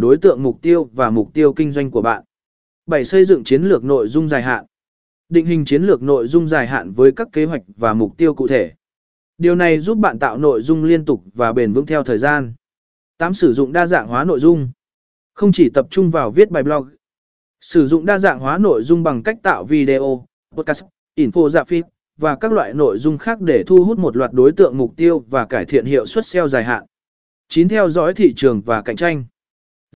của đối tượng mục tiêu và mục tiêu kinh doanh của bạn. 7. Xây dựng chiến lược nội dung dài hạn. Định hình chiến lược nội dung dài hạn với các kế hoạch và mục tiêu cụ thể. Điều này giúp bạn tạo nội dung liên tục và bền vững theo thời gian. 8. Sử dụng đa dạng hóa nội dung. Không chỉ tập trung vào viết bài blog. Sử dụng đa dạng hóa nội dung bằng cách tạo video, podcast, infographic và các loại nội dung khác để thu hút một loạt đối tượng mục tiêu và cải thiện hiệu suất SEO dài hạn. 9. Theo dõi thị trường và cạnh tranh.